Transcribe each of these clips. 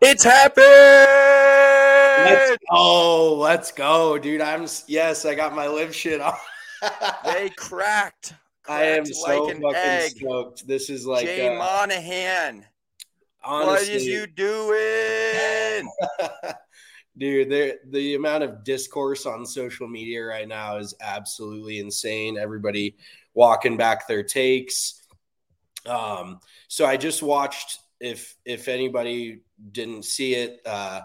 It's happened. Let's go. Let's go, dude. I'm yes, I got my LIV shit on. they cracked. I am Cracked so like an fucking egg. stoked. This is like Jay uh, Monahan. what honestly, is you doing? dude. The the amount of discourse on social media right now is absolutely insane. Everybody walking back their takes. Um, so I just watched. If if anybody didn't see it, uh,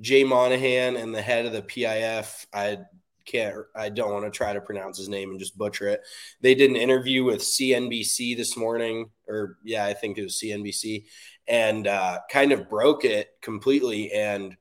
Jay Monahan and the head of the PIF, I can't, I don't want to try to pronounce his name and just butcher it. They did an interview with CNBC this morning, or yeah, I think it was CNBC, and uh, kind of broke it completely. And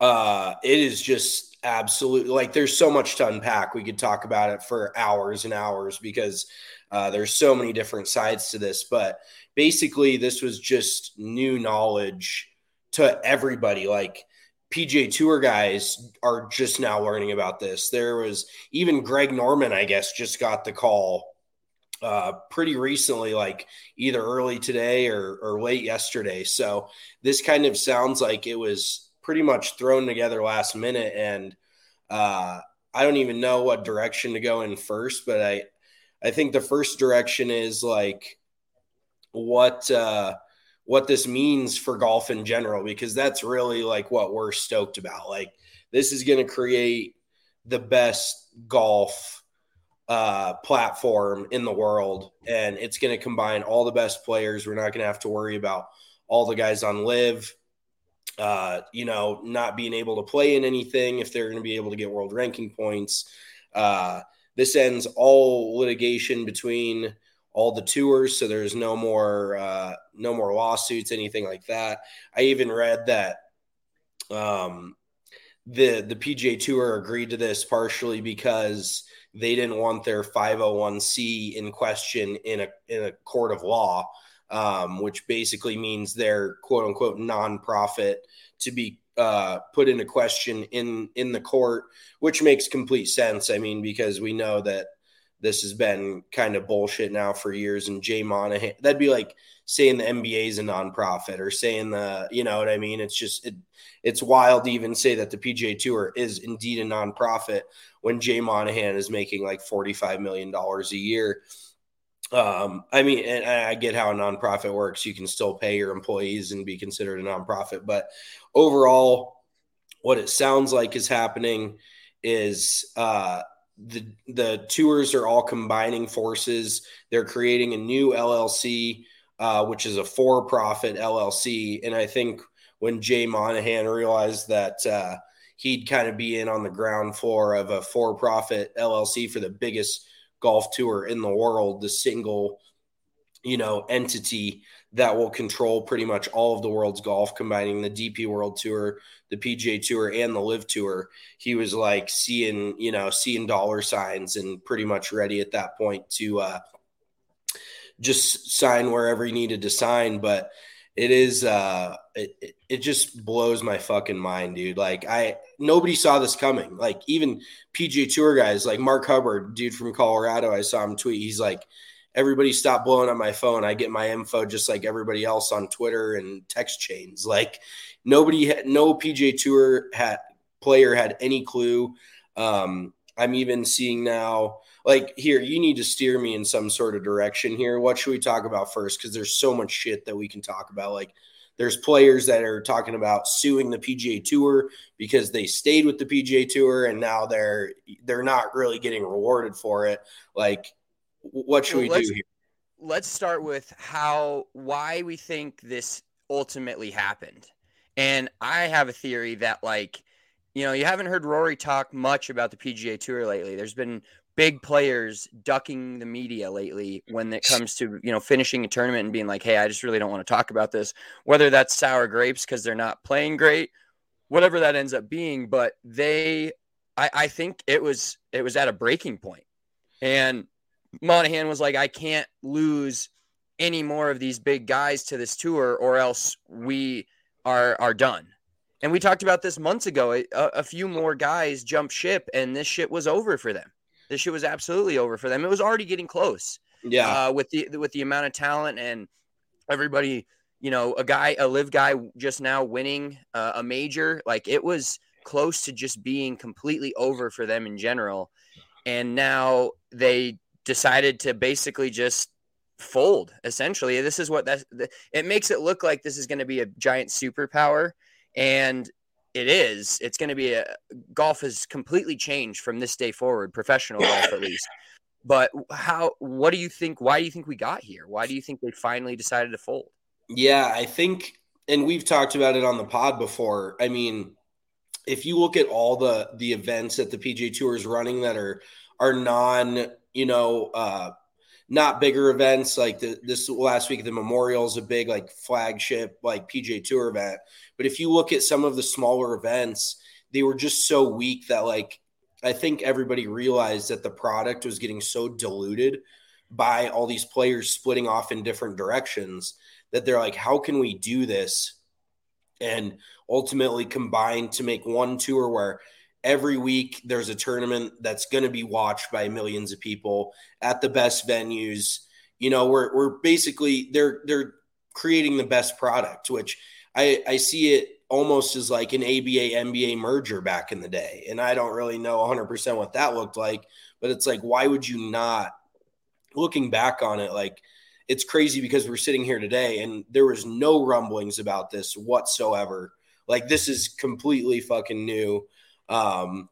uh, it is just absolutely like there's so much to unpack. We could talk about it for hours and hours because uh, there's so many different sides to this. But basically, this was just new knowledge to everybody. Like PGA Tour guys are just now learning about this. There was even Greg Norman, I guess, just got the call uh, pretty recently, like either early today or, or late yesterday. So this kind of sounds like it was pretty much thrown together last minute. And uh, I don't even know what direction to go in first, but I, I think the first direction is like what uh, what this means for golf in general, because that's really like what we're stoked about. Like this is going to create the best golf uh, platform in the world, and it's going to combine all the best players. We're not going to have to worry about all the guys on LIV. Uh, you know, not being able to play in anything if they're going to be able to get world ranking points. Uh, this ends all litigation between all the tours, so there's no more uh, no more lawsuits, anything like that. I even read that um, the the PGA Tour agreed to this partially because they didn't want their 501c in question in a in a court of law, um, which basically means their quote unquote nonprofit to be uh, put into question in in the court, which makes complete sense. I mean, because we know that this has been kind of bullshit now for years. And Jay Monahan, that'd be like saying the NBA is a nonprofit or saying the, you know what I mean? It's just, it, it's wild to even say that the PGA Tour is indeed a nonprofit when Jay Monahan is making like $45 million a year. Um, I mean, and I get how a nonprofit works. You can still pay your employees and be considered a nonprofit. But overall, what it sounds like is happening is, uh, the the tours are all combining forces. They're creating a new LLC, uh, which is a for profit LLC. And I think when Jay Monahan realized that uh, he'd kind of be in on the ground floor of a for profit LLC for the biggest golf tour in the world, the single you know entity that will control pretty much all of the world's golf combining the DP World Tour, the PGA Tour and the LIV Tour. He was like seeing, you know, seeing dollar signs and pretty much ready at that point to uh just sign wherever he needed to sign, but it is uh it, it- just blows my fucking mind dude. Like i nobody saw this coming. Like even pga tour guys like mark hubbard dude from colorado i saw him tweet. He's like everybody stop blowing up my phone. I get my info just like everybody else on twitter and text chains. Like nobody had no pga tour had player had any clue. Um i'm even seeing now like here you need to steer me in some sort of direction here. What should we talk about first? Because there's so much shit that we can talk about. Like there's players that are talking about suing the PGA Tour because they stayed with the PGA Tour and now they're they're not really getting rewarded for it. Like, what should Well, we do here? let's start with how why we think this ultimately happened. And I have a theory that like you know, you haven't heard Rory talk much about the PGA Tour lately. There's been big players ducking the media lately when it comes to, you know, finishing a tournament and being like, "Hey, I just really don't want to talk about this." Whether that's sour grapes because they're not playing great, whatever that ends up being, but they I, I think it was it was at a breaking point. And Monahan was like, I can't lose any more of these big guys to this tour, or else we are are done. And we talked about this months ago. A, a few more guys jumped ship, and this shit was over for them. This shit was absolutely over for them. It was already getting close Yeah, uh, with the with the amount of talent and everybody you know, a guy, a LIV guy just now winning uh, a major, like it was close to just being completely over for them in general. And now they decided to basically just fold essentially. This is what that it makes it look like this is going to be a giant superpower and it is. It's going to be a golf has completely changed from this day forward professional golf at least. But how what do you think why do you think we got here? Why do you think they finally decided to fold? Yeah i think and we've talked about it on the pod before. I mean if you look at all the the events that the pga tour is running that are are non you know uh not bigger events like the, this last week the memorial is a big like flagship like pga tour event. But if you look at some of the smaller events they were just so weak that like i think everybody realized that the product was getting so diluted by all these players splitting off in different directions that they're like how can we do this? And ultimately combine to make one tour where every week there's a tournament that's going to be watched by millions of people at the best venues. You know we're, we're basically they're they're creating the best product which i i see it almost as like an aba nba merger back in the day. And i don't really know 100% what that looked like but it's like why would you not looking back on it like it's crazy because we're sitting here today and there was no rumblings about this whatsoever. Like this is completely fucking new um,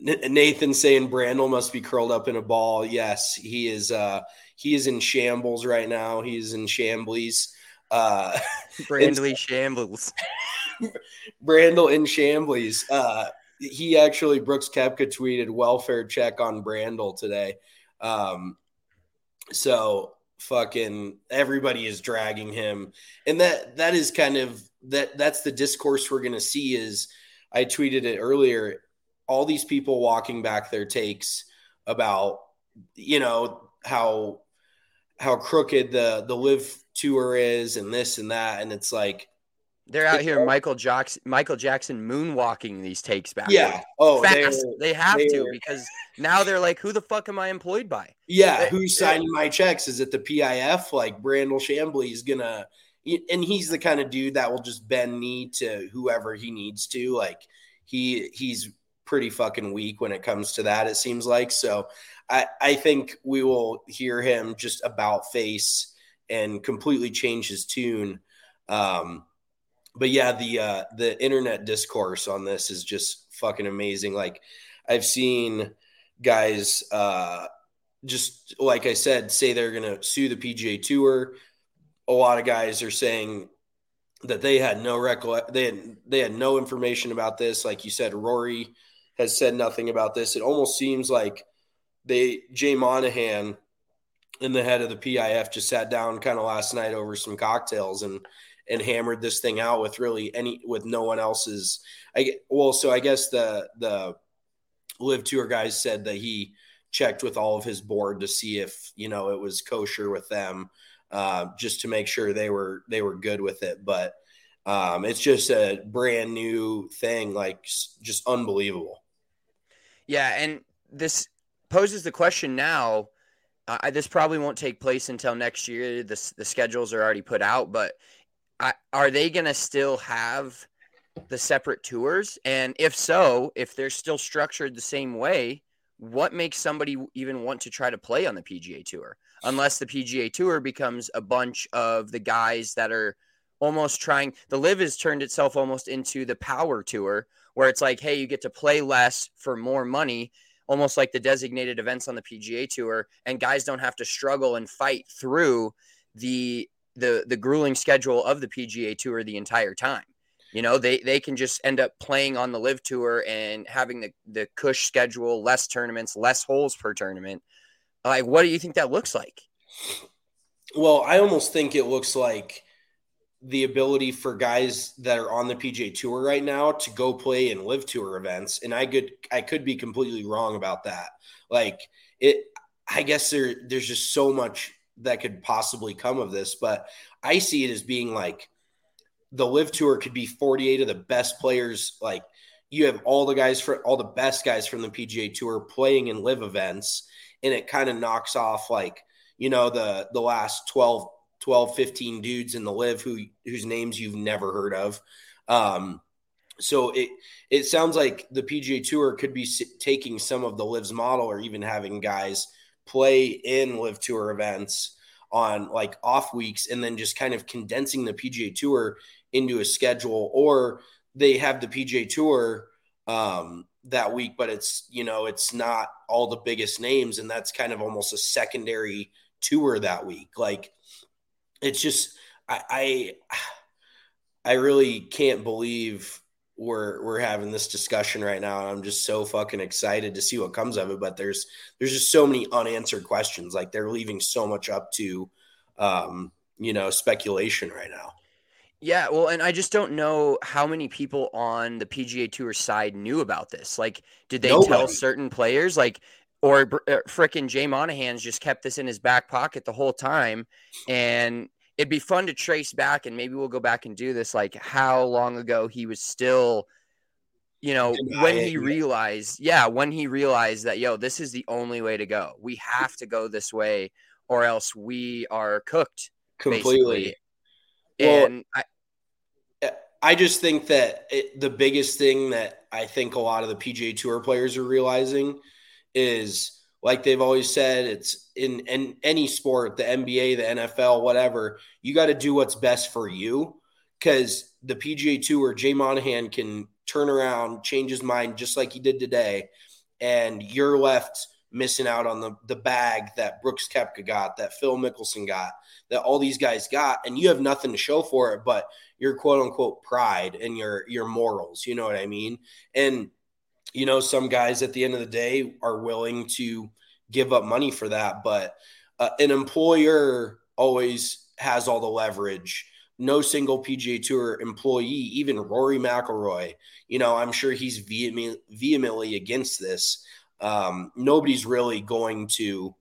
Nathan saying Brandel must be curled up in a ball. Yes, he is. Uh, he is in shambles right now. He's in shambles. Uh, Brandley shambles. Brandel in shambles. Uh, he actually Brooks Koepka tweeted welfare check on Brandel today. Um, so fucking everybody is dragging him, and that that is kind of that that's the discourse we're gonna see is I tweeted it earlier. All these people walking back their takes about, you know, how how crooked the the LIV tour is and this and that, and it's like they're out here, Michael Jackson, Michael Jackson moonwalking these takes back. Yeah. Oh, fast. They have to because now they're like, who the fuck am I employed by? Yeah. Who's signing my checks? Is it the PIF? Like Brandel Chamblee is gonna and he's the kind of dude that will just bend knee to whoever he needs to. Like he he's pretty fucking weak when it comes to that. It seems like so. I I think we will hear him just about face and completely change his tune. Um, but yeah, the uh, the internet discourse on this is just fucking amazing. Like I've seen guys uh, just like I said say they're gonna sue the PGA Tour a lot of guys are saying that they had no recollect they had they had no information about this. Like you said, Rory has said nothing about this. It almost seems like they Jay Monahan and the head of the PIF just sat down kind of last night over some cocktails and and hammered this thing out with really any with no one else's I well so I guess the the LIV tour guys said that he checked with all of his board to see if you know it was kosher with them uh, just to make sure they were they were good with it. But um, it's just a brand new thing, like just unbelievable. Yeah, and this poses the question now. This probably won't take place until next year. The the schedules are already put out, but I, are they going to still have the separate tours? And if so, if they're still structured the same way, what makes somebody even want to try to play on the PGA Tour? Unless the PGA Tour becomes a bunch of the guys that are almost trying. The LIV has turned itself almost into the Power Tour, where it's like, hey, you get to play less for more money, almost like the designated events on the PGA Tour, and guys don't have to struggle and fight through the the the grueling schedule of the PGA Tour the entire time. You know, they they can just end up playing on the LIV tour and having the the cush schedule, less tournaments, less holes per tournament. Like, what do you think that looks like? Well, I almost think it looks like the ability for guys that are on the PGA Tour right now to go play and LIV tour events, and I could I could be completely wrong about that. Like it, I guess there there's just so much that could possibly come of this, but I see it as being like the LIV tour could be 48 of the best players. Like you have all the guys for all the best guys from the PGA Tour playing in LIV events and it kind of knocks off like you know the the last 12 12, 15 dudes in the LIV who whose names you've never heard of. Um, so it it sounds like the PGA Tour could be taking some of the LIV's model or even having guys play in LIV tour events on like off weeks and then just kind of condensing the PGA Tour into a schedule or they have the PGA Tour um, that week, but it's you know it's not all the biggest names, and that's kind of almost a secondary tour that week. Like it's just I I, I really can't believe we're we're having this discussion right now. I'm just so fucking excited to see what comes of it. But there's there's just so many unanswered questions. Like they're leaving so much up to um, you know speculation right now. Yeah, well, and I just don't know how many people on the PGA Tour side knew about this. Like, did they Nobody. tell certain players? Like, or uh, fricking Jay Monahan's just kept this in his back pocket the whole time, and it'd be fun to trace back, and maybe we'll go back and do this. Like, how long ago he was still, you know, when he realized, yeah, when he realized that, yo, this is the only way to go. We have to go this way, or else we are cooked completely. Basically. Well, and I, I just think that it, the biggest thing that I think a lot of the PGA Tour players are realizing is like they've always said it's in, in any sport, the NBA, the NFL, whatever, you got to do what's best for you. Because the PGA Tour, Jay Monahan can turn around, change his mind just like he did today, and you're left missing out on the, the bag that Brooks Koepka got, that Phil Mickelson got, that all these guys got, and you have nothing to show for it but your quote unquote pride and your your morals. You know what I mean? And you know, some guys at the end of the day are willing to give up money for that, but uh, an employer always has all the leverage. No single PGA Tour employee, even Rory McIlroy, you know, I'm sure he's vehement, vehemently against this. Um, nobody's really going to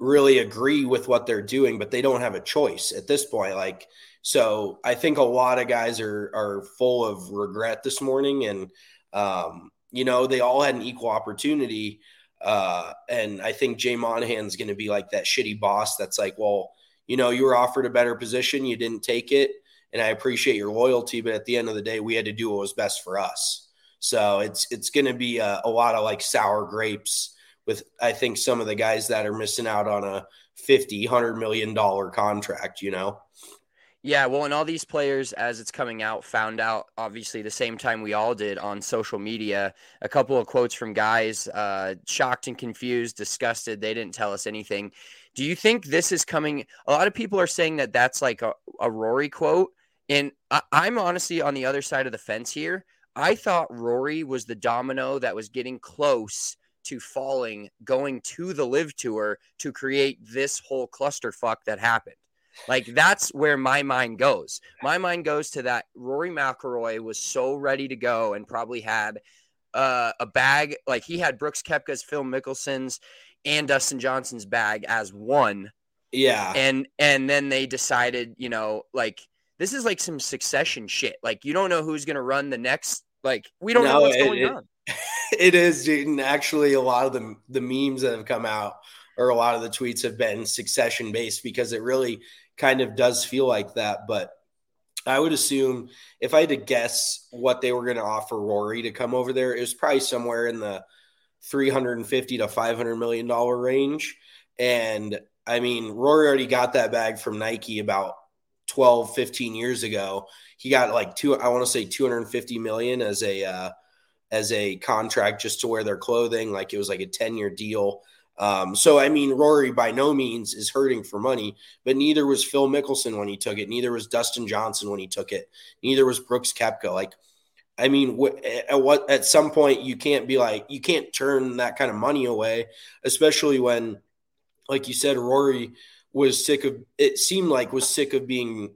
really agree with what they're doing, but they don't have a choice at this point. Like, so I think a lot of guys are are full of regret this morning, and um, you know they all had an equal opportunity. Uh, and I think Jay Monahan's going to be like that shitty boss that's like, well, you know, you were offered a better position, you didn't take it, and I appreciate your loyalty, but at the end of the day, we had to do what was best for us. So it's it's going to be a, a lot of like sour grapes with I think some of the guys that are missing out on a 50, 100 million dollar contract, you know. Yeah, well, and all these players, as it's coming out, found out obviously the same time we all did on social media. A couple of quotes from guys uh, shocked and confused, disgusted. They didn't tell us anything. Do you think this is coming? A lot of people are saying that that's like a, a Rory quote. And I, I'm honestly on the other side of the fence here. I thought Rory was the domino that was getting close to falling going to the LIV tour to create this whole clusterfuck that happened. Like that's where my mind goes. My mind goes to that Rory McIlroy was so ready to go and probably had uh, a bag like he had Brooks Koepka's, Phil Mickelson's, and Dustin Johnson's bag as one. Yeah. And and then they decided, you know, like this is like some succession shit. Like you don't know who's gonna run the next. Like we don't no, know what's it, going it, on. It is, and actually, a lot of the the memes that have come out or a lot of the tweets have been succession based because it really kind of does feel like that. But I would assume if I had to guess what they were going to offer Rory to come over there, it was probably somewhere in the 350 to 500 million dollar range. And I mean, Rory already got that bag from Nike about 12, 15 years ago. He got like two, I want to say 250 million as a, uh, as a contract just to wear their clothing. Like it was like a 10 year deal. Um, so I mean, Rory by no means is hurting for money, but neither was Phil Mickelson when he took it. Neither was Dustin Johnson when he took it. Neither was Brooks Koepka. Like, I mean, at what at some point you can't be like you can't turn that kind of money away, especially when, like you said, Rory was sick of. It seemed like was sick of being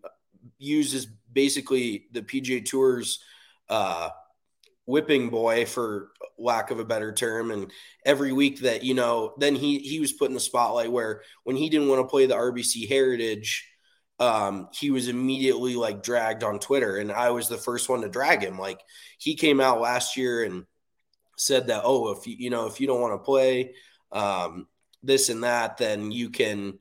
used as basically the PGA Tour's. Uh, whipping boy for lack of a better term and every week that you know then he he was put in the spotlight where when he didn't want to play the RBC Heritage um he was immediately like dragged on Twitter and I was the first one to drag him. Like he came out last year and said that oh if you you know if you don't want to play um this and that then you can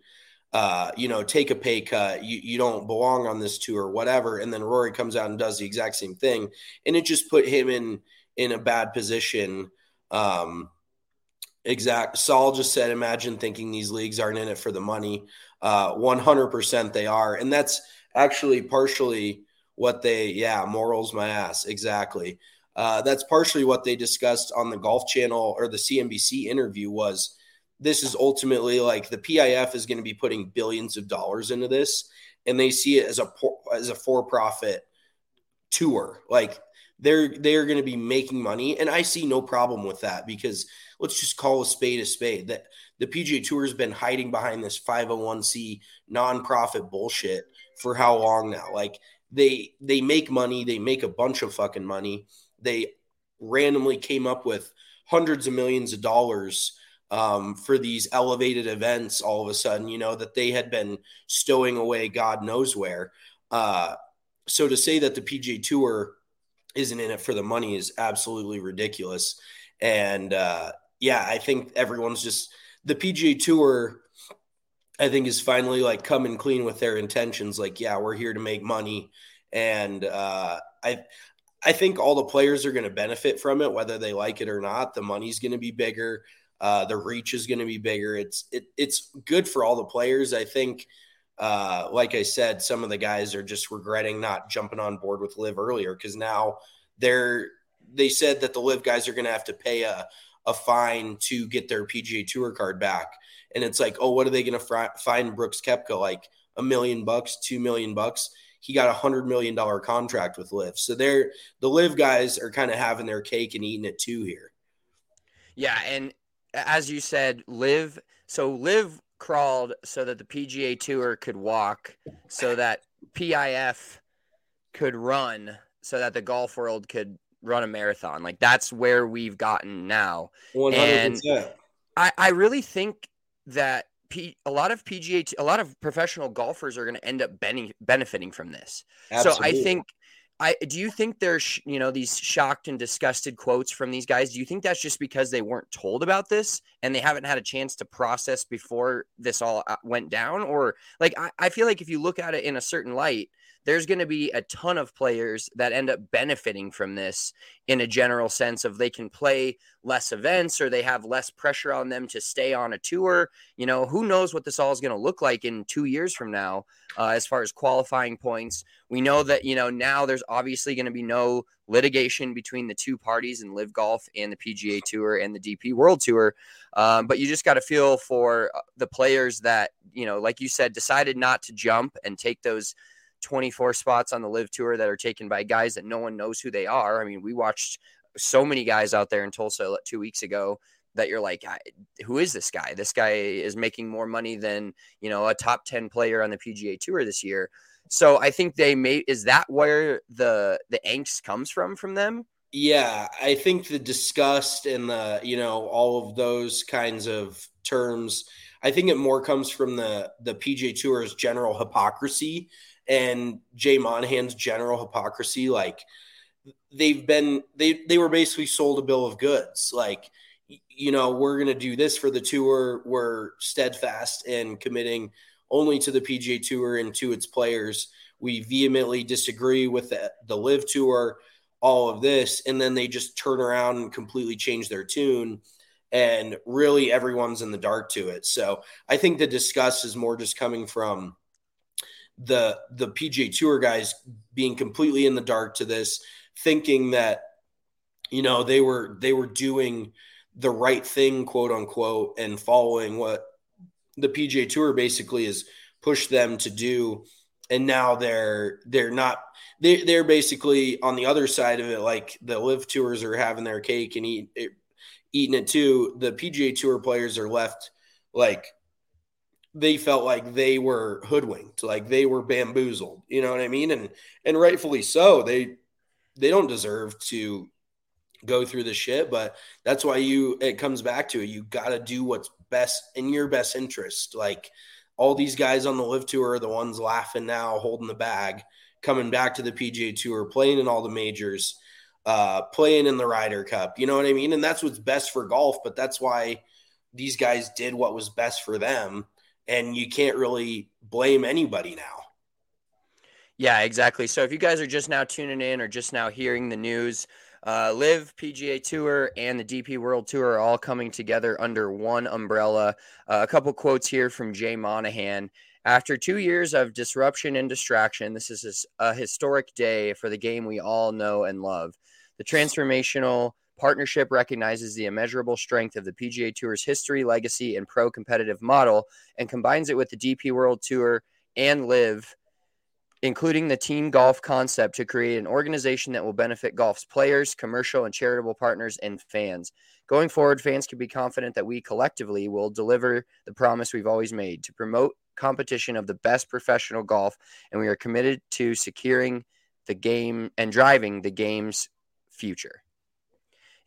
uh, you know, take a pay cut. You, you don't belong on this tour, whatever. And then Rory comes out and does the exact same thing. And it just put him in, in a bad position. Um, exact. Saul just said, imagine thinking these leagues aren't in it for the money. Uh, 100% they are. And that's actually partially what they, yeah, morals my ass. Exactly. Uh, that's partially what they discussed on the Golf Channel or the CNBC interview was this is ultimately like the PIF is going to be putting billions of dollars into this, and they see it as a as a for profit tour. Like they're they're going to be making money, and I see no problem with that because let's just call a spade a spade. That the PGA Tour has been hiding behind this 501c nonprofit bullshit for how long now? Like they they make money, they make a bunch of fucking money. They randomly came up with hundreds of millions of dollars um, for these elevated events all of a sudden, you know, that they had been stowing away God knows where. Uh, so to say that the PGA Tour isn't in it for the money is absolutely ridiculous. And uh, yeah, I think everyone's just the PGA Tour. I think is finally like coming clean with their intentions. Like, yeah, we're here to make money, and uh, I I think all the players are going to benefit from it, whether they like it or not. The money's going to be bigger. Uh, the reach is going to be bigger. It's it, it's good for all the players. I think, uh, like I said, some of the guys are just regretting not jumping on board with LIV earlier because now they're they said that the LIV guys are going to have to pay a a fine to get their PGA Tour card back, and it's like, oh, what are they going to fr- fine Brooks Koepka like a million bucks, two million bucks? He got a hundred million dollar contract with LIV, so they're the LIV guys are kind of having their cake and eating it too here. Yeah, and as you said, LIV. So LIV crawled so that the PGA Tour could walk, so that PIF could run, so that the golf world could run a marathon. Like that's where we've gotten now. 100%. And I, I really think that P, a lot of PGA, a lot of professional golfers are going to end up benefiting from this. Absolutely. So I think I do you think there's you know these shocked and disgusted quotes from these guys? Do you think that's just because they weren't told about this and they haven't had a chance to process before this all uh, went down? Or like I, I feel like if you look at it in a certain light, there's going to be a ton of players that end up benefiting from this in a general sense of they can play less events or they have less pressure on them to stay on a tour. You know, who knows what this all is going to look like in two years from now uh, as far as qualifying points. We know that, you know, now there's obviously going to be no litigation between the two parties in LIV Golf and the PGA Tour and the DP World Tour. Um, but you just got to feel for uh, the players that, you know, like you said, decided not to jump and take those – 24 spots on the LIV tour that are taken by guys that no one knows who they are. I mean, we watched so many guys out there in Tulsa two weeks ago that you're like, who is this guy? This guy is making more money than, you know, a top 10 player on the PGA tour this year. So I think they may, is that where the, the angst comes from, from them? Yeah. I think the disgust and the, you know, all of those kinds of terms, I think it more comes from the, the PGA tour's general hypocrisy and Jay Monahan's general hypocrisy. Like they've been they they were basically sold a bill of goods. Like you know we're to do this for the tour. We're steadfast in committing only to the PGA Tour and to its players. We vehemently disagree with the, the LIV Tour. All of this, and then they just turn around and completely change their tune and really everyone's in the dark to it. So I think the disgust is more just coming from the the PGA Tour guys being completely in the dark to this, thinking that you know they were they were doing the right thing, quote unquote, and following what the PGA Tour basically has pushed them to do, and now they're they're not they they're basically on the other side of it, like the LIV tours are having their cake and eat it, eating it too. The PGA Tour players are left like they felt like they were hoodwinked, like they were bamboozled. You know what I mean? And and rightfully so. They they don't deserve to go through the shit, but that's why you it comes back to it. You got to do what's best in your best interest. Like all these guys on the LIV tour are the ones laughing now, holding the bag, coming back to the PGA tour, playing in all the majors, uh, playing in the Ryder Cup. You know what I mean? And that's what's best for golf. But that's why these guys did what was best for them and you can't really blame anybody now. Yeah, exactly. So if you guys are just now tuning in or just now hearing the news, uh, LIV PGA Tour and the DP World Tour are all coming together under one umbrella. Uh, a couple quotes here from Jay Monahan. After two years of disruption and distraction, this is a historic day for the game we all know and love. The transformational partnership recognizes the immeasurable strength of the PGA Tour's history, legacy, and pro competitive model and combines it with the DP World Tour and LIV, including the team golf concept to create an organization that will benefit golf's players, commercial and charitable partners, and fans. Going forward, fans can be confident that we collectively will deliver the promise we've always made to promote competition of the best professional golf, and we are committed to securing the game and driving the game's future.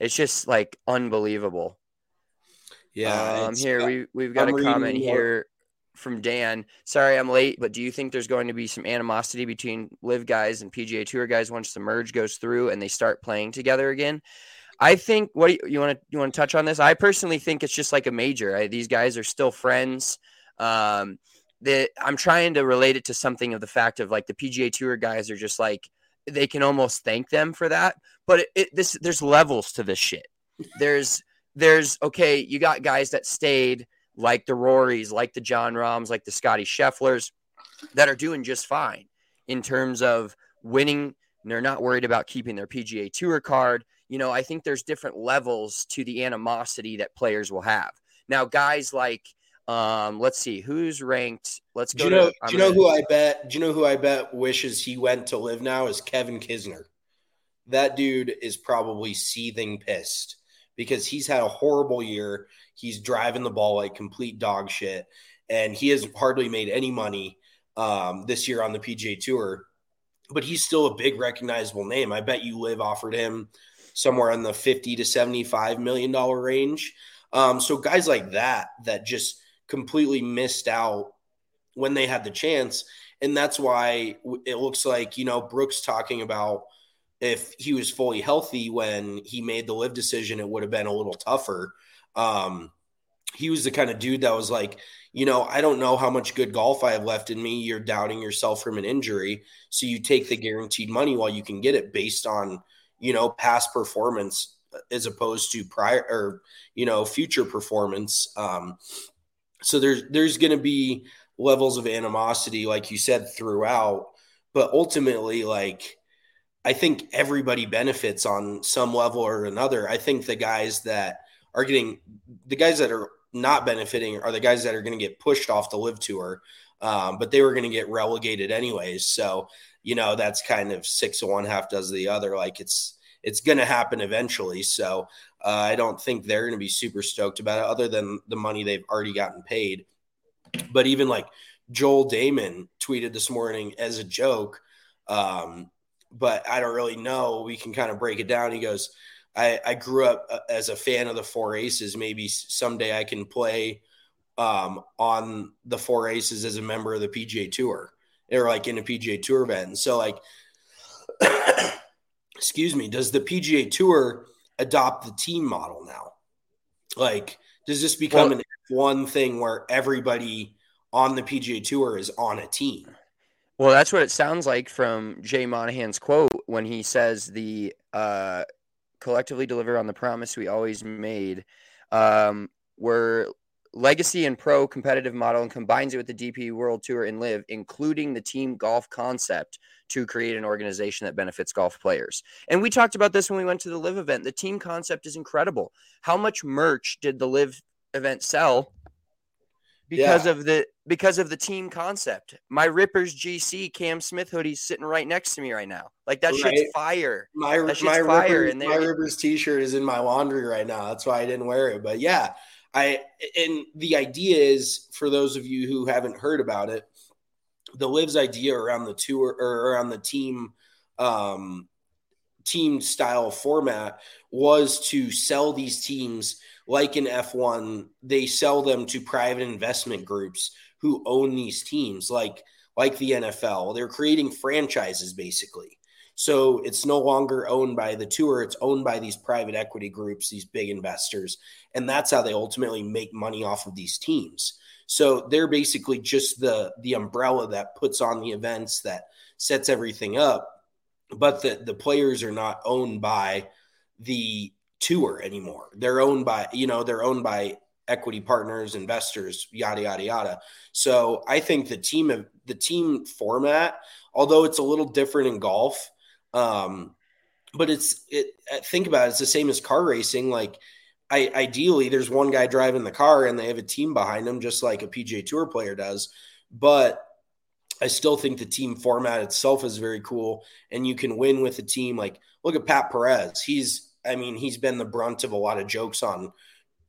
It's just like unbelievable. Yeah. Um, here we we've got I'm a comment here from Dan. Sorry I'm late, but do you think there's going to be some animosity between LIV guys and PGA Tour guys once the merge goes through and they start playing together again? I think what you, you want to you want to touch on this? I personally think it's just like a major. Right? These guys are still friends. Um, that I'm trying to relate it to something of the fact of like the PGA Tour guys are just like they can almost thank them for that. But it, it, this there's levels to this shit. There's there's okay, you got guys that stayed like the Rorys, like the Jon Rahms, like the Scotty Schefflers that are doing just fine in terms of winning. They're not worried about keeping their PGA Tour card. You know, I think there's different levels to the animosity that players will have. Now, guys like, um, let's see, who's ranked. Let's go. Do you know? To, do you know who I bet? Do you know who I bet wishes he went to LIV now? Is Kevin Kisner. That dude is probably seething pissed because he's had a horrible year. He's driving the ball like complete dog shit, and he has hardly made any money um, this year on the PGA Tour. But he's still a big recognizable name. I bet you LIV offered him somewhere in the fifty to seventy-five million dollar range. Um, so guys like that that just completely missed out when they had the chance, and that's why it looks like you know Brooks talking about if he was fully healthy when he made the LIV decision, it would have been a little tougher. Um, he was the kind of dude that was like, you know, I don't know how much good golf I have left in me. You're doubting yourself from an injury. So you take the guaranteed money while you can get it based on, you know, past performance as opposed to prior or, you know, future performance. Um, so there's, there's going to be levels of animosity, like you said, throughout. But ultimately, like, I think everybody benefits on some level or another. I think the guys that are getting the guys that are not benefiting are the guys that are going to get pushed off the LIV tour, um, but they were going to get relegated anyways. So you know that's kind of six of one, half does the other. Like it's it's going to happen eventually. So uh, I don't think they're going to be super stoked about it, other than the money they've already gotten paid. But even like Joel Dahmen tweeted this morning as a joke. Um, but I don't really know. We can kind of break it down. He goes, I, I grew up uh, as a fan of the Four Aces. Maybe someday I can play um, on the Four Aces as a member of the PGA Tour or like in a PGA Tour event. And so, like, excuse me, does the PGA Tour adopt the team model now? Like, does this become well, an one thing where everybody on the PGA Tour is on a team? Well, that's what it sounds like from Jay Monahan's quote when he says the uh, collectively deliver on the promise we always made. Um, we're legacy and pro competitive model and combines it with the DP World Tour and LIV, including the team golf concept to create an organization that benefits golf players. And we talked about this when we went to the LIV event. The team concept is incredible. How much merch did the LIV event sell because yeah. of the because of the team concept. My Rippers GC Cam Smith hoodie sitting right next to me right now. Like that right. shit's fire. My that shit's my fire. Rippers, and my Rippers t-shirt is in my laundry right now. That's why I didn't wear it. But yeah, I and the idea is for those of you who haven't heard about it, the LIV's idea around the tour or around the team um team style format was to sell these teams like in F1, they sell them to private investment groups who own these teams, like like the NFL. They're creating franchises basically. So it's no longer owned by the tour, it's owned by these private equity groups, these big investors. And that's how they ultimately make money off of these teams. So they're basically just the the umbrella that puts on the events that sets everything up. But the the players are not owned by the tour anymore. They're owned by, you know, they're owned by equity partners, investors, yada yada yada. So I think the team of the team format, although it's a little different in golf, um, but it's it. Think about it, it's the same as car racing. Like, I ideally there's one guy driving the car and they have a team behind them, just like a PGA Tour player does. But I still think the team format itself is very cool, and you can win with a team. Like, look at Pat Perez. He's, I mean, he's been the brunt of a lot of jokes on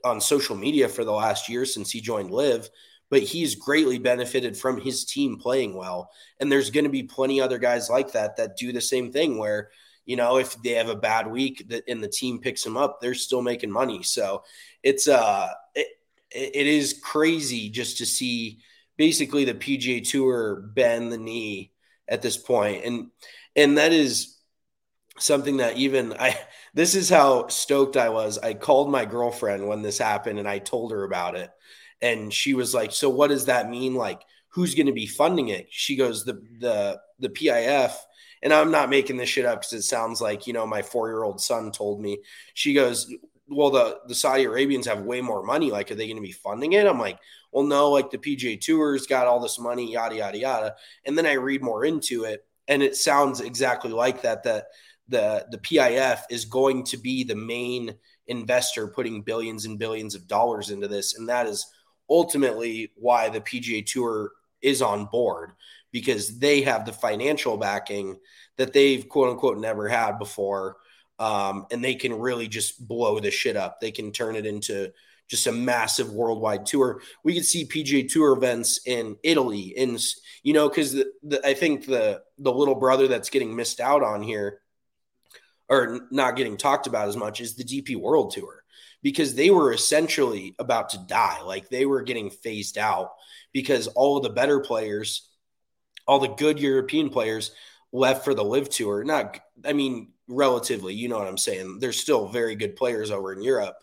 on social media for the last year since he joined LIV, but he's greatly benefited from his team playing well. And there's going to be plenty other guys like that that do the same thing where, you know, if they have a bad week and the team picks them up, they're still making money. So it's uh it, it is crazy just to see basically the PGA Tour bend the knee at this. And and that is something that even I this is how stoked I was. I called my girlfriend when this happened and I told her about it. And she was like, "So what does that mean like who's going to be funding it?" She goes, "The the the PIF." And I'm not making this shit up cuz it sounds like, you know, my 4-year-old son told me. She goes, "Well, the the Saudi Arabians have way more money. Like are they going to be funding it?" I'm like, "Well, no, like the PGA Tour's got all this money, yada yada yada." And then I read more into it and it sounds exactly like that that the the PIF is going to be the main investor putting billions and billions of dollars into this, and that is ultimately why the PGA Tour is on board because they have the financial backing that they've quote unquote never had before. Um, and they can really just blow the shit up. They can turn it into just a massive worldwide tour. We could see PGA Tour events in Italy, in you know, because I think the the little brother that's getting missed out on here or not getting talked about as much is the DP World Tour because they were essentially about to die. Like they were getting phased out because all of the better players, all the good European players left for the LIV tour. Not, I mean, relatively, you know what I'm saying? There's still very good players over in Europe.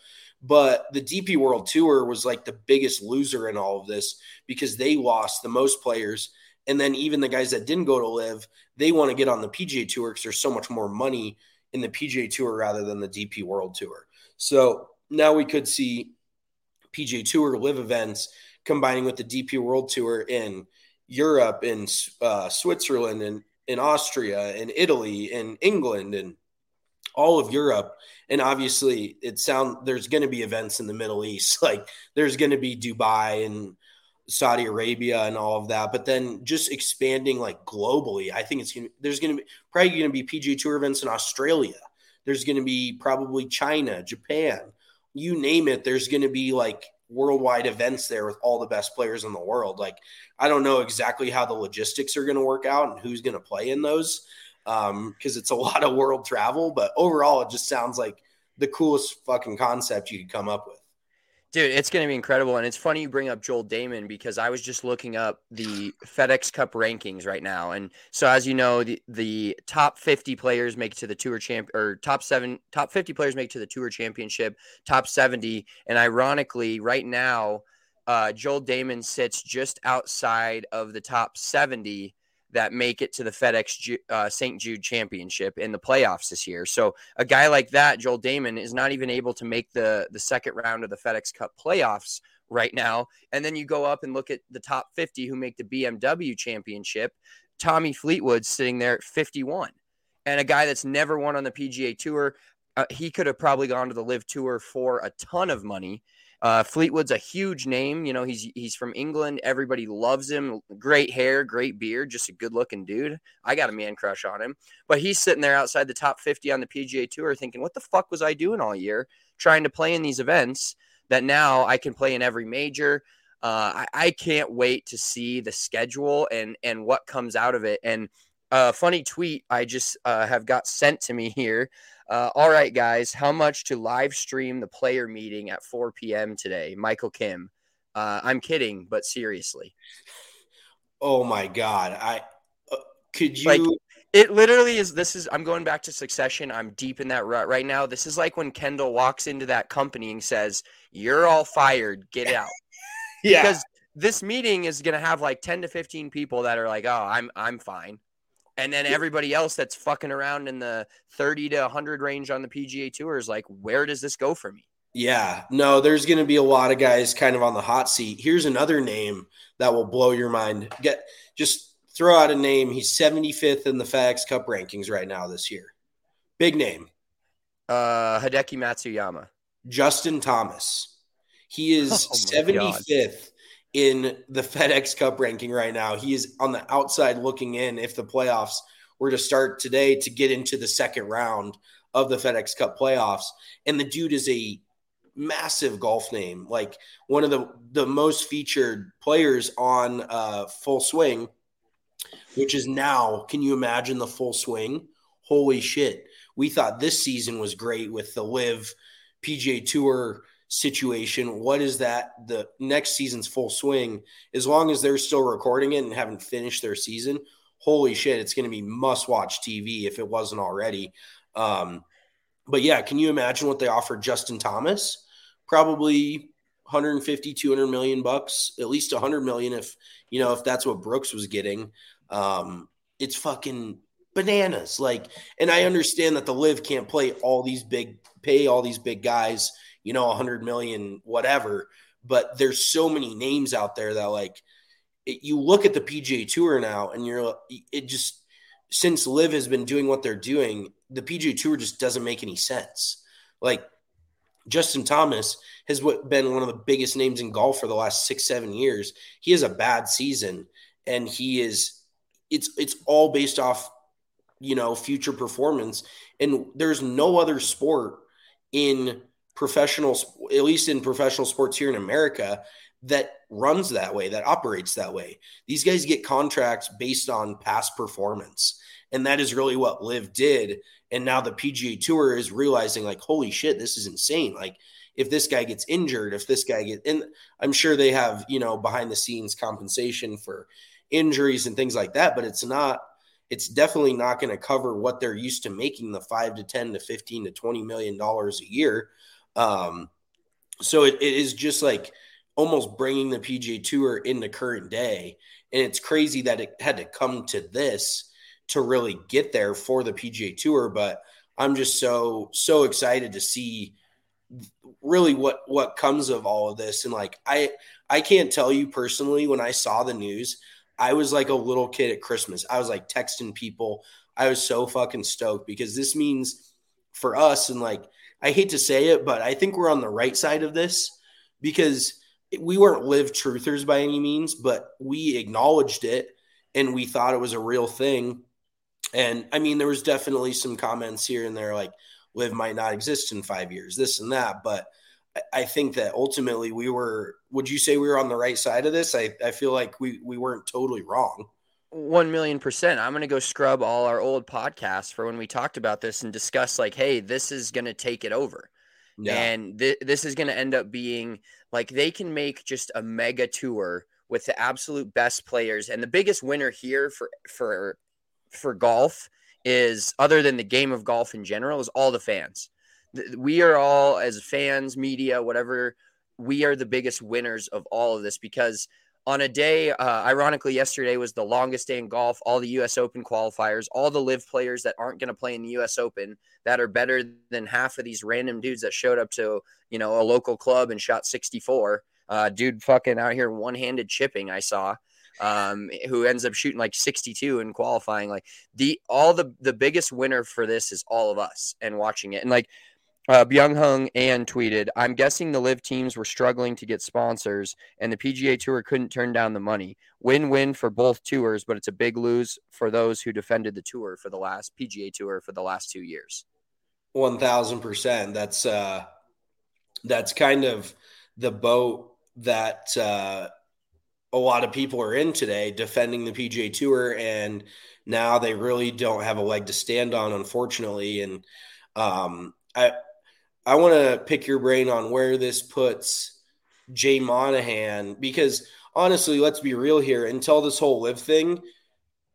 But the DP World Tour was like the biggest loser in all of this because they lost the most players. And then even the guys that didn't go to LIV, they want to get on the PGA Tour because there's so much more money in the PGA Tour rather than the DP World Tour. So now we could see PGA Tour LIV events combining with the DP World Tour in Europe, in uh, Switzerland, and in Austria, in Italy, in England, and all of Europe. And obviously, it sound there's going to be events in the Middle East, like there's going to be Dubai and Saudi Arabia and all of that, but then just expanding like globally. I think it's gonna there's gonna be probably gonna be PGA Tour events in Australia. There's gonna be probably China, Japan, you name it. There's gonna be like worldwide events there with all the best players in the world. Like I don't know exactly how the logistics are gonna work out and who's gonna play in those because um, it's a lot of world travel. But overall, it just sounds like the coolest fucking concept you could come up with. Dude, it's going to be incredible. And it's funny you bring up Joel Dahmen because I was just looking up the FedEx Cup rankings right now. And so, as you know, the, the top 50 players make it to the Tour Champ or top seven, top 50 players make it to the Tour Championship, top 70. And ironically, right now, uh, Joel Dahmen sits just outside of the top 70 that make it to the FedEx uh, St. Jude Championship in the playoffs this year. So a guy like that, Joel Dahmen, is not even able to make the the second round of the FedEx Cup playoffs right now. And then you go up and look at the top 50 who make the BMW Championship. Tommy Fleetwood sitting there at 51, and a guy that's never won on the PGA Tour. Uh, he could have probably gone to the LIV Tour for a ton of money uh, Fleetwood's a huge name. You know, he's he's from England. Everybody loves him. Great hair, great beard, just a good looking dude. I got a man crush on him. But he's sitting there outside the top 50 on the PGA Tour thinking, what the fuck was I doing all year trying to play in these events that now I can play in every major? Uh, I, I can't wait to see the schedule and and what comes out of it. And a uh, funny tweet I just uh, have got sent to me here uh, all right, guys, how much to live stream the player meeting at 4 p.m. today? Michael Kim. Uh, I'm kidding, but seriously. Oh my God. I uh, could you like It literally is. This is. I'm going back to Succession. I'm deep in that rut right now. This is like when Kendall walks into that company and says, "You're all fired. Get out." yeah. Because this meeting is going to have like 10 to 15 people that are like, "Oh, I'm I'm fine," and then everybody else that's fucking around in the 30 to 100 range on the PGA Tour is like, "Where does this go for me?" Yeah, no, there's going to be a lot of guys kind of on the hot seat. Here's another name that will blow your mind. Get just throw out a name. He's 75th in the FedEx Cup rankings right now this year. Big name. Uh, Hideki Matsuyama. Justin Thomas. He is oh 75th God. In the FedEx Cup ranking right now. He is on the outside looking in if the playoffs were to start today to get into the second round of the FedEx Cup playoffs. And the dude is a massive golf name, like one of the the most featured players on uh, Full Swing which is now, can you imagine the full swing? Holy shit. We thought this season was great with the LIV PGA Tour situation. What is that? The next season's full swing, as long as they're still recording it and haven't finished their season, holy shit, it's going to be must watch TV if it wasn't already. Um, but yeah, can you imagine what they offered Justin Thomas? Probably 150, 200 million bucks, at least 100 million if, you know, if that's what Brooks was getting. Um, it's fucking bananas. Like, and I understand that the LIV can't play all these big, pay all these big guys, you know, a hundred million, whatever. But there's so many names out there that like it, you look at the PGA Tour now, and you're it just since LIV has been doing what they're doing, the PGA Tour just doesn't make any sense. Like Justin Thomas has been one of the biggest names in golf for the last six, seven years. He has a bad season, and he is it's it's all based off you know future performance and there's no other sport in professional at least in professional sports here in America that runs that way that operates that way. These guys get contracts based on past performance. And that is really what LIV did. And now the PGA tour is realizing like holy shit this is insane. Like if this guy gets injured if this guy get and I'm sure they have you know behind the scenes compensation for injuries and things like that, but it's not it's definitely not going to cover what they're used to making the 5 to 10 to 15 to 20 million dollars a year. Um, so it, it is just like almost bringing the PGA Tour in the current day. And it's crazy that it had to come to this to really get there for the PGA Tour. But I'm just so so excited to see really what what comes of all of this. And like I I can't tell you personally when I saw the news, I was like a little kid at Christmas. I was like texting people. I was so fucking stoked because this means for us, and like, I hate to say it, but I think we're on the right side of this because we weren't LIV truthers by any means, but we acknowledged it and we thought it was a real thing. And I mean, there was definitely some comments here and there like LIV might not exist in five years, this and that. But I think that ultimately we were. Would you say we were on the right side of this? I, I feel like we we weren't totally wrong. One million percent. I'm gonna go scrub all our old podcasts for when we talked about this and discuss like, hey, this is gonna take it over, yeah. and th- this is gonna end up being like they can make just a mega tour with the absolute best players, and the biggest winner here for for for golf is other than the game of golf in general is all the fans we are all as fans, media, whatever, we are the biggest winners of all of this because on a day, uh, ironically, yesterday was the longest day in golf. All the U.S. Open qualifiers, all the LIV players that aren't going to play in the U.S. Open that are better than half of these random dudes that showed up to you know a local club and shot 64. Uh, dude, fucking out here one-handed chipping. I saw um, who ends up shooting like 62 and qualifying. Like the all the the biggest winner for this is all of us and watching it. And like uh, Byeong Hun An tweeted, I'm guessing the LIV teams were struggling to get sponsors and the PGA Tour couldn't turn down the money. Win win for both tours, but it's a big lose for those who defended the tour for the last PGA Tour for the last two years. 1000%. That's, uh, that's kind of the boat that, uh, a lot of people are in today defending the PGA Tour, and now they really don't have a leg to stand on, unfortunately. And um, I, I want to pick your brain on where this puts Jay Monahan because honestly, let's be real here. Until this whole LIV thing,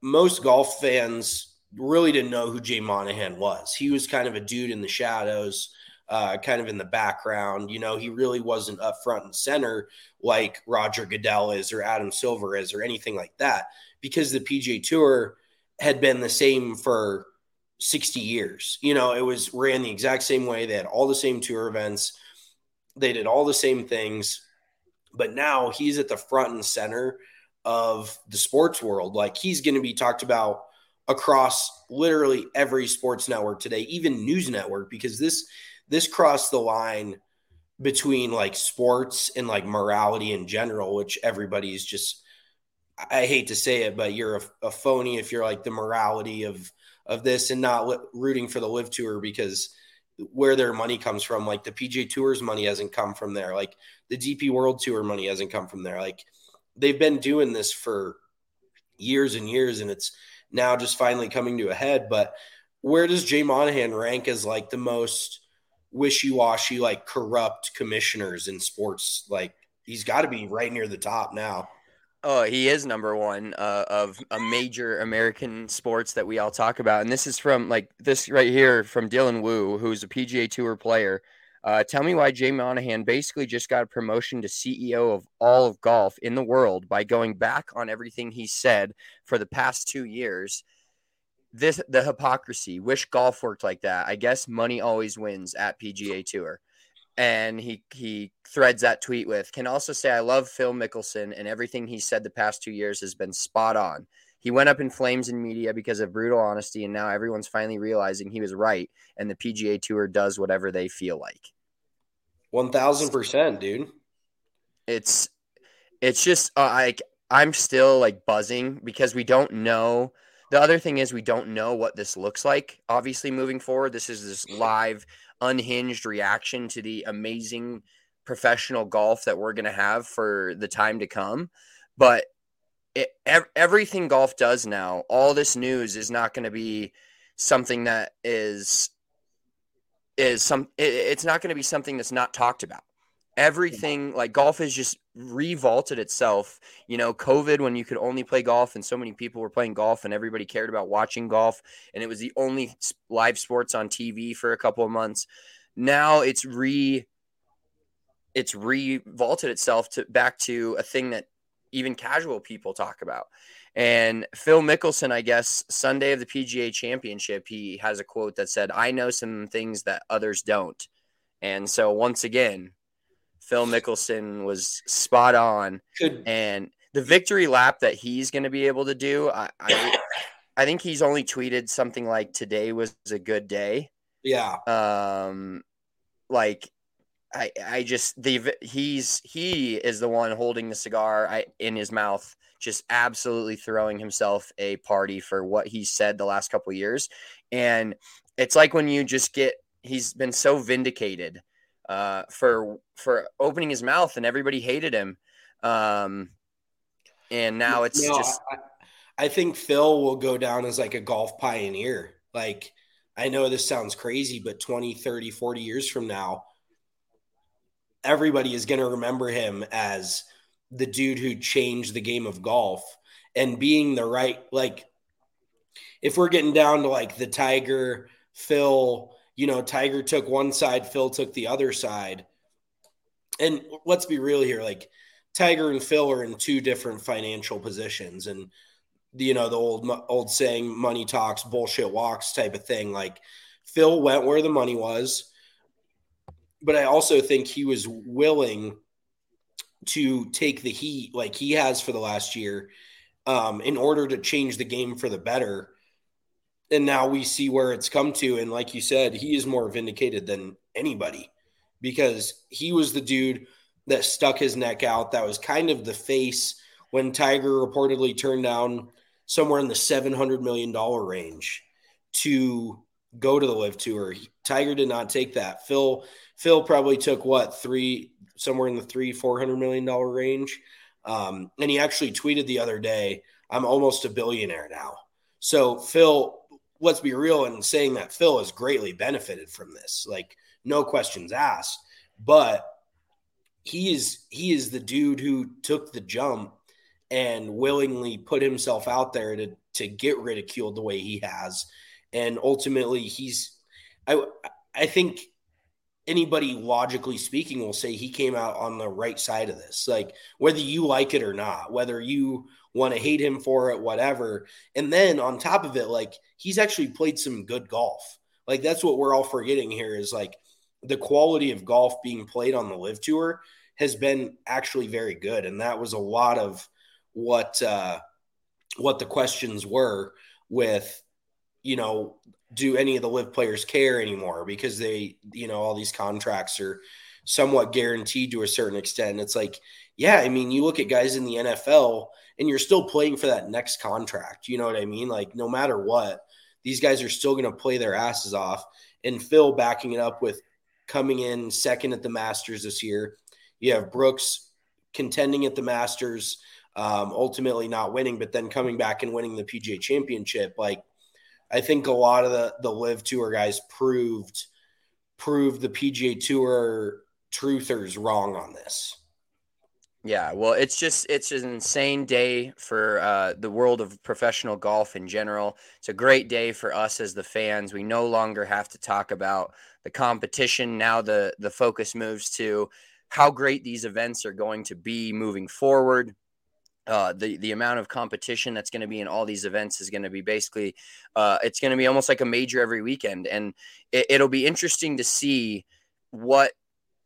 most golf fans really didn't know who Jay Monahan was. He was kind of a dude in the shadows, uh, kind of in the background. You know, he really wasn't up front and center like Roger Goodell is or Adam Silver is or anything like that because the PGA Tour had been the same for 60 years. You know, it was ran the exact same way. They had all the same tour events, they did all the same things. But now he's at the front and center of the sports world. Like he's going to be talked about across literally every sports network today, even news network, because this this crossed the line between like sports and like morality in general, which everybody's just I hate to say it, but you're a, a phony if you're like the morality of of this and not li- rooting for the LIV tour because where their money comes from, like the PGA Tour's money hasn't come from there, like the DP World Tour money hasn't come from there, like they've been doing this for years and years, and it's now just finally coming to a head. But where does Jay Monahan rank as like the most wishy-washy, like corrupt commissioners in sports? Like he's got to be right near the top now. Oh, he is number one uh, of a major American sports that we all talk about, and this is from like this right here from Dylan Wu, who's a PGA Tour player. Uh, tell me why Jay Monahan basically just got a promotion to CEO of all of golf in the world by going back on everything he said for the past two years. This the hypocrisy. Wish golf worked like that. I guess money always wins at PGA Tour. And he he threads that tweet with can also say I love Phil Mickelson and everything he said the past two years has been spot on. He went up in flames in media because of brutal honesty, and now everyone's finally realizing he was right, and the PGA Tour does whatever they feel like. One thousand percent, dude. It's it's just uh, like I'm still like buzzing because we don't know. The other thing is we don't know what this looks like. Obviously, moving forward, this is this live, unhinged reaction to the amazing professional golf that we're going to have for the time to come. But it, everything golf does now, all this news is not going to be something that is is some it, it's not going to be something that's not talked about everything like golf has just revolted itself you know covid when you could only play golf and so many people were playing golf and everybody cared about watching golf and it was the only live sports on tv for a couple of months now it's re it's revolted itself to back to a thing that even casual people talk about. And Phil Mickelson, I guess, Sunday of the PGA Championship, he has a quote that said, I know some things that others don't. And so, once again, Phil Mickelson was spot on. Good. And the victory lap that he's going to be able to do, I, I, I think he's only tweeted something like today was a good day. Yeah. Um, like I I just the he's he is the one holding the cigar I, in his mouth, just absolutely throwing himself a party for what he said the last couple years, and it's like when you just get he's been so vindicated uh, for for opening his mouth and everybody hated him, um, and now it's just. I, I think Phil will go down as like a golf pioneer. Like I know this sounds crazy, but 20, 30, 40 years from now everybody is going to remember him as the dude who changed the game of golf and being the right like if we're getting down to like the tiger phil you know tiger took one side phil took the other side. And let's be real here like tiger and phil are in two different financial positions. And you know the old old saying money talks bullshit walks type of thing. Like phil went where the money was but I also think he was willing to take the heat like he has for the last year um, in order to change the game for the better. And now we see where it's come to. And like you said, he is more vindicated than anybody because he was the dude that stuck his neck out. That was kind of the face when Tiger reportedly turned down somewhere in the $700 million range to go to the LIV tour. Tiger did not take that. Phil Phil probably took what three somewhere in the three four hundred million dollar range, um, and he actually tweeted the other day, "I'm almost a billionaire now." So Phil, let's be real in saying that Phil has greatly benefited from this, like no questions asked. But he is he is the dude who took the jump and willingly put himself out there to to get ridiculed the way he has, and ultimately he's. I I think anybody logically speaking will say he came out on the right side of this. Like whether you like it or not, whether you want to hate him for it, whatever. And then on top of it, like he's actually played some good golf. Like that's what we're all forgetting here is like the quality of golf being played on the LIV tour has been actually very good. And that was a lot of what uh what the questions were with you know do any of the LIV players care anymore because they you know all these contracts are somewhat guaranteed to a certain extent it's like yeah i mean you look at guys in the nfl and you're still playing for that next contract you know what i mean like no matter what these guys are still going to play their asses off and phil backing it up with coming in second at the masters this year you have brooks contending at the masters um, ultimately not winning, but then coming back and winning the PGA championship. Like, I think a lot of the, the LIV tour guys proved, proved the PGA tour truthers wrong on this. Yeah, well, it's just it's an insane day for uh, the world of professional golf in general. It's a great day for us as the fans. We no longer have to talk about the competition. Now the the focus moves to how great these events are going to be moving forward uh, the the amount of competition that's going to be in all these events is going to be basically uh, it's going to be almost like a major every weekend, and it, it'll be interesting to see what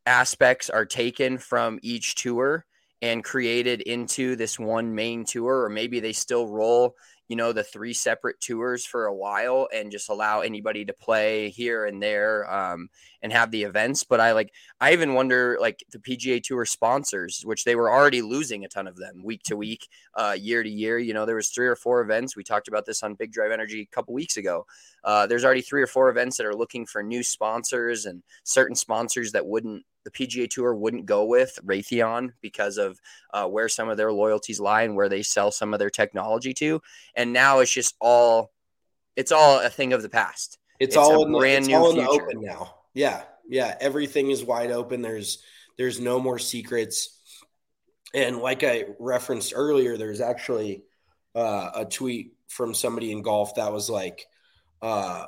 aspects are taken from each tour and created into this one main tour, or maybe they still roll you know the three separate tours for a while and just allow anybody to play here and there um, and have the events. But i like i even wonder like the pga tour sponsors which they were already losing a ton of them week to week uh, year to year. You know there was three or four events. We talked about this on big drive energy a couple weeks ago. Uh, there's already three or four events that are looking for new sponsors and certain sponsors that wouldn't the PGA Tour wouldn't go with Raytheon because of uh, where some of their loyalties lie and where they sell some of their technology to. And now it's just all, it's all a thing of the past. It's, it's all in the, brand new in open now. Yeah, yeah. Everything is wide open. There's there's no more secrets. And like I referenced earlier, there's actually uh, a tweet from somebody in golf that was like, uh,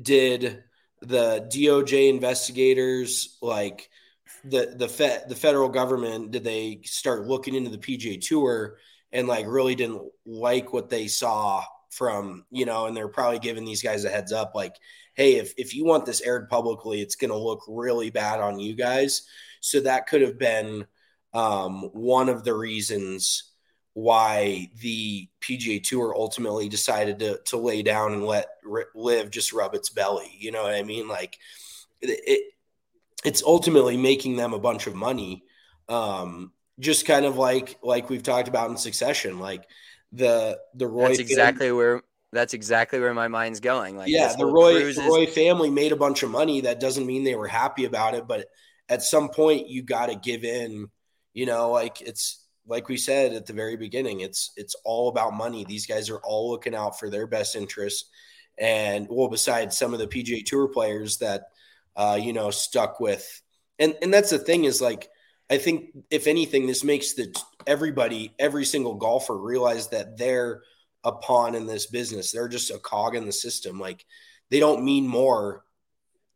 "Did the DOJ investigators, like the the Fed, the federal government, did they start looking into the PGA Tour and like really didn't like what they saw from you know, and they're probably giving these guys a heads up, like, hey, if if you want this aired publicly, it's going to look really bad on you guys. So that could have been um, one of the reasons why the PGA Tour ultimately decided to to lay down and let LIV just rub its belly. You know what I mean? Like it, it it's ultimately making them a bunch of money. Um, just kind of like like we've talked about in succession, like the the Roy. That's exactly family, where that's exactly where my mind's going. Like yeah, the Roy the Roy family made a bunch of money. That doesn't mean they were happy about it, but at some point you got to give in. You know, like it's like we said at the very beginning, it's it's all about money. These guys are all looking out for their best interests, and well, besides some of the PGA Tour players that uh, you know stuck with, and and that's the thing is like I think if anything, this makes the everybody, every single golfer realize that they're a pawn in this business. They're just a cog in the system. Like they don't mean more.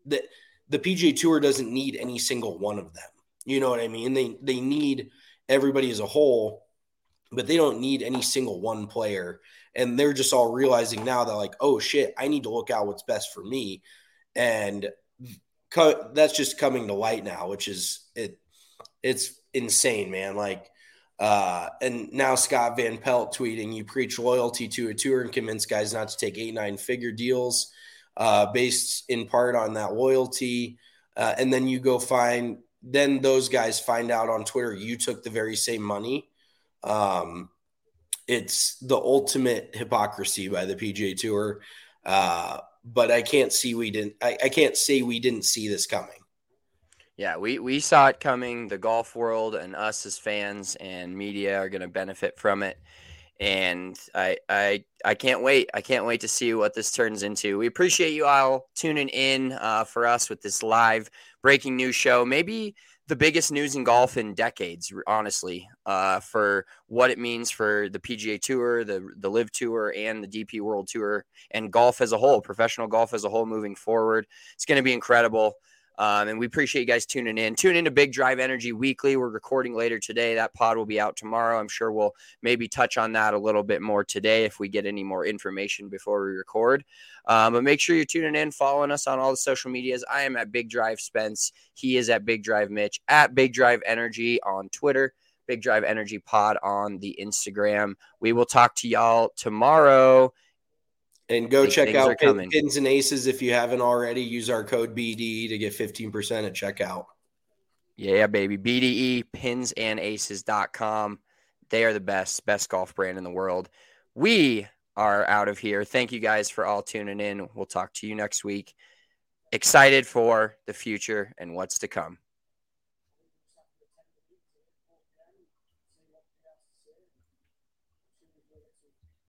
That the PGA Tour doesn't need any single one of them. You know what I mean? They they need everybody as a whole, but they don't need any single one player. And they're just all realizing now that, like, oh shit, I need to look out what's best for me. And co- that's just coming to light now, which is it. It's insane, man. Like, uh, and now Scott Van Pelt tweeting, you preach loyalty to a tour and convince guys not to take eight, nine figure deals uh, based in part on that loyalty. Uh, and then you go find then those guys find out on Twitter you took the very same money. Um, it's the ultimate hypocrisy by the PGA Tour. Uh, but I can't see we didn't. I, I can't say we didn't see this coming. Yeah, we, we saw it coming. The golf world and us as fans and media are going to benefit from it. And I, I I can't wait. I can't wait to see what this turns into. We appreciate you all tuning in uh, for us with this live breaking news show. Maybe the biggest news in golf in decades, honestly, uh, for what it means for the PGA Tour, the the LIV Tour, and the DP World Tour, and golf as a whole, professional golf as a whole, moving forward. It's going to be incredible. Um, and we appreciate you guys tuning in. Tune in to Big Drive Energy Weekly. We're recording later today. That pod will be out tomorrow. I'm sure we'll maybe touch on that a little bit more today if we get any more information before we record. Um, but make sure you're tuning in, following us on all the social medias. I am at Big Drive Spence. He is at Big Drive Mitch, at Big Drive Energy on Twitter. Big Drive Energy Pod on the Instagram. We will talk to y'all tomorrow. And go check out Pins and Aces if you haven't already. Use our code BDE to get 15% at checkout. Yeah, baby. BDE, pinsandaces.com. They are the best, best golf brand in the world. We are out of here. Thank you guys for all tuning in. We'll talk to you next week. Excited for the future and what's to come.